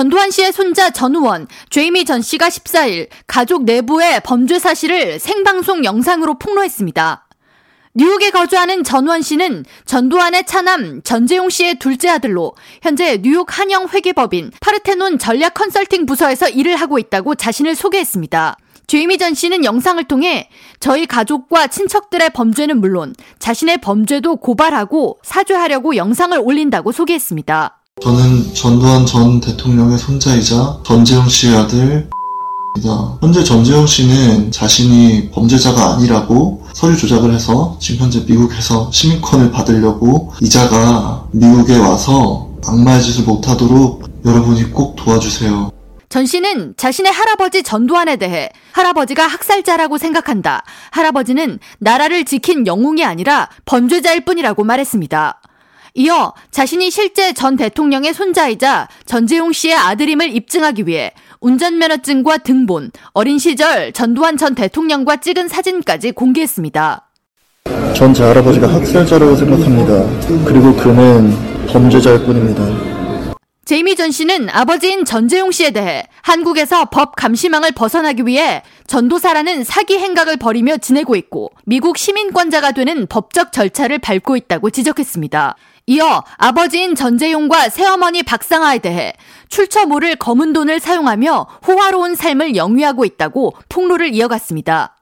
전두환 씨의 손자 전우원, 죄이미 전 씨가 14일 가족 내부의 범죄 사실을 생방송 영상으로 폭로했습니다. 뉴욕에 거주하는 전우원 씨는 전두환의 차남 전재용 씨의 둘째 아들로 현재 뉴욕 한영 회계법인 파르테논 전략 컨설팅 부서에서 일을 하고 있다고 자신을 소개했습니다. 죄이미 전 씨는 영상을 통해 저희 가족과 친척들의 범죄는 물론 자신의 범죄도 고발하고 사죄하려고 영상을 올린다고 소개했습니다. 저는 전두환 전 대통령의 손자이자 전재용 씨의 아들 입니다. 현재 전재용 씨는 자신이 범죄자가 아니라고 서류 조작을 해서 지금 현재 미국에서 시민권을 받으려고 이자가 미국에 와서 악마의 짓을 못하도록 여러분이 꼭 도와주세요. 전 씨는 자신의 할아버지 전두환에 대해 할아버지가 학살자라고 생각한다. 할아버지는 나라를 지킨 영웅이 아니라 범죄자일 뿐이라고 말했습니다. 이어 자신이 실제 전 대통령의 손자이자 전재용 씨의 아들임을 입증하기 위해 운전면허증과 등본, 어린 시절 전두환 전 대통령과 찍은 사진까지 공개했습니다. 전 제 할아버지가 학살자라고 생각합니다. 그리고 그는 범죄자일 뿐입니다. 제이미 전 씨는 아버지인 전재용 씨에 대해 한국에서 법 감시망을 벗어나기 위해 전도사라는 사기 행각을 벌이며 지내고 있고 미국 시민권자가 되는 법적 절차를 밟고 있다고 지적했습니다. 이어 아버지인 전재용과 새어머니 박상아에 대해 출처 모를 검은 돈을 사용하며 호화로운 삶을 영위하고 있다고 폭로를 이어갔습니다.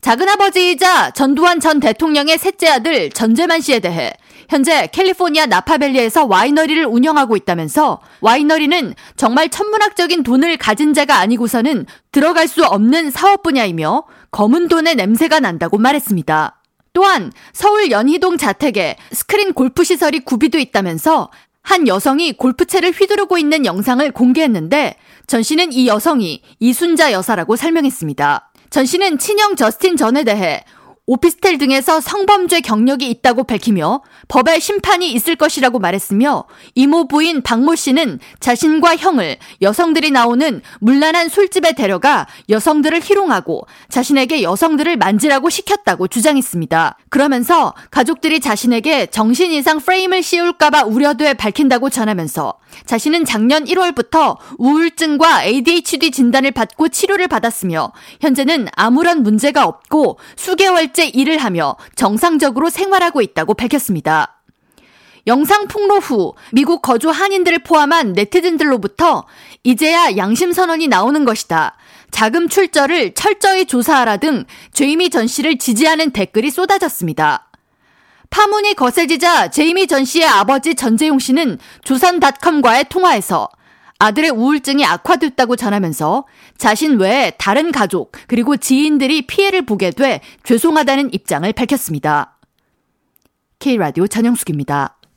작은아버지이자 전두환 전 대통령의 셋째 아들 전재만 씨에 대해 현재 캘리포니아 나파밸리에서 와이너리를 운영하고 있다면서 와이너리는 정말 천문학적인 돈을 가진 자가 아니고서는 들어갈 수 없는 사업 분야이며 검은 돈의 냄새가 난다고 말했습니다. 또한 서울 연희동 자택에 스크린 골프 시설이 구비돼 있다면서 한 여성이 골프채를 휘두르고 있는 영상을 공개했는데 전 씨는 이 여성이 이순자 여사라고 설명했습니다. 전 씨는 친형 저스틴 전에 대해 오피스텔 등에서 성범죄 경력이 있다고 밝히며 법의 심판이 있을 것이라고 말했으며 이모 부인 박모 씨는 자신과 형을 여성들이 나오는 물란한 술집에 데려가 여성들을 희롱하고 자신에게 여성들을 만지라고 시켰다고 주장했습니다. 그러면서 가족들이 자신에게 정신 이상 프레임을 씌울까봐 우려돼 밝힌다고 전하면서 자신은 작년 1월부터 우울증과 ADHD 진단을 받고 치료를 받았으며 현재는 아무런 문제가 없고 수개월 째 실제 일을 하며 정상적으로 생활하고 있다고 밝혔습니다. 영상 폭로 후 미국 거주 한인들을 포함한 네티즌들로부터 이제야 양심 선언이 나오는 것이다. 자금 출처를 철저히 조사하라 등 제이미 전 씨를 지지하는 댓글이 쏟아졌습니다. 파문이 거세지자 제이미 전 씨의 아버지 전재용 씨는 조선닷컴과의 통화에서 아들의 우울증이 악화됐다고 전하면서 자신 외에 다른 가족 그리고 지인들이 피해를 보게 돼 죄송하다는 입장을 밝혔습니다. K라디오 전영숙입니다.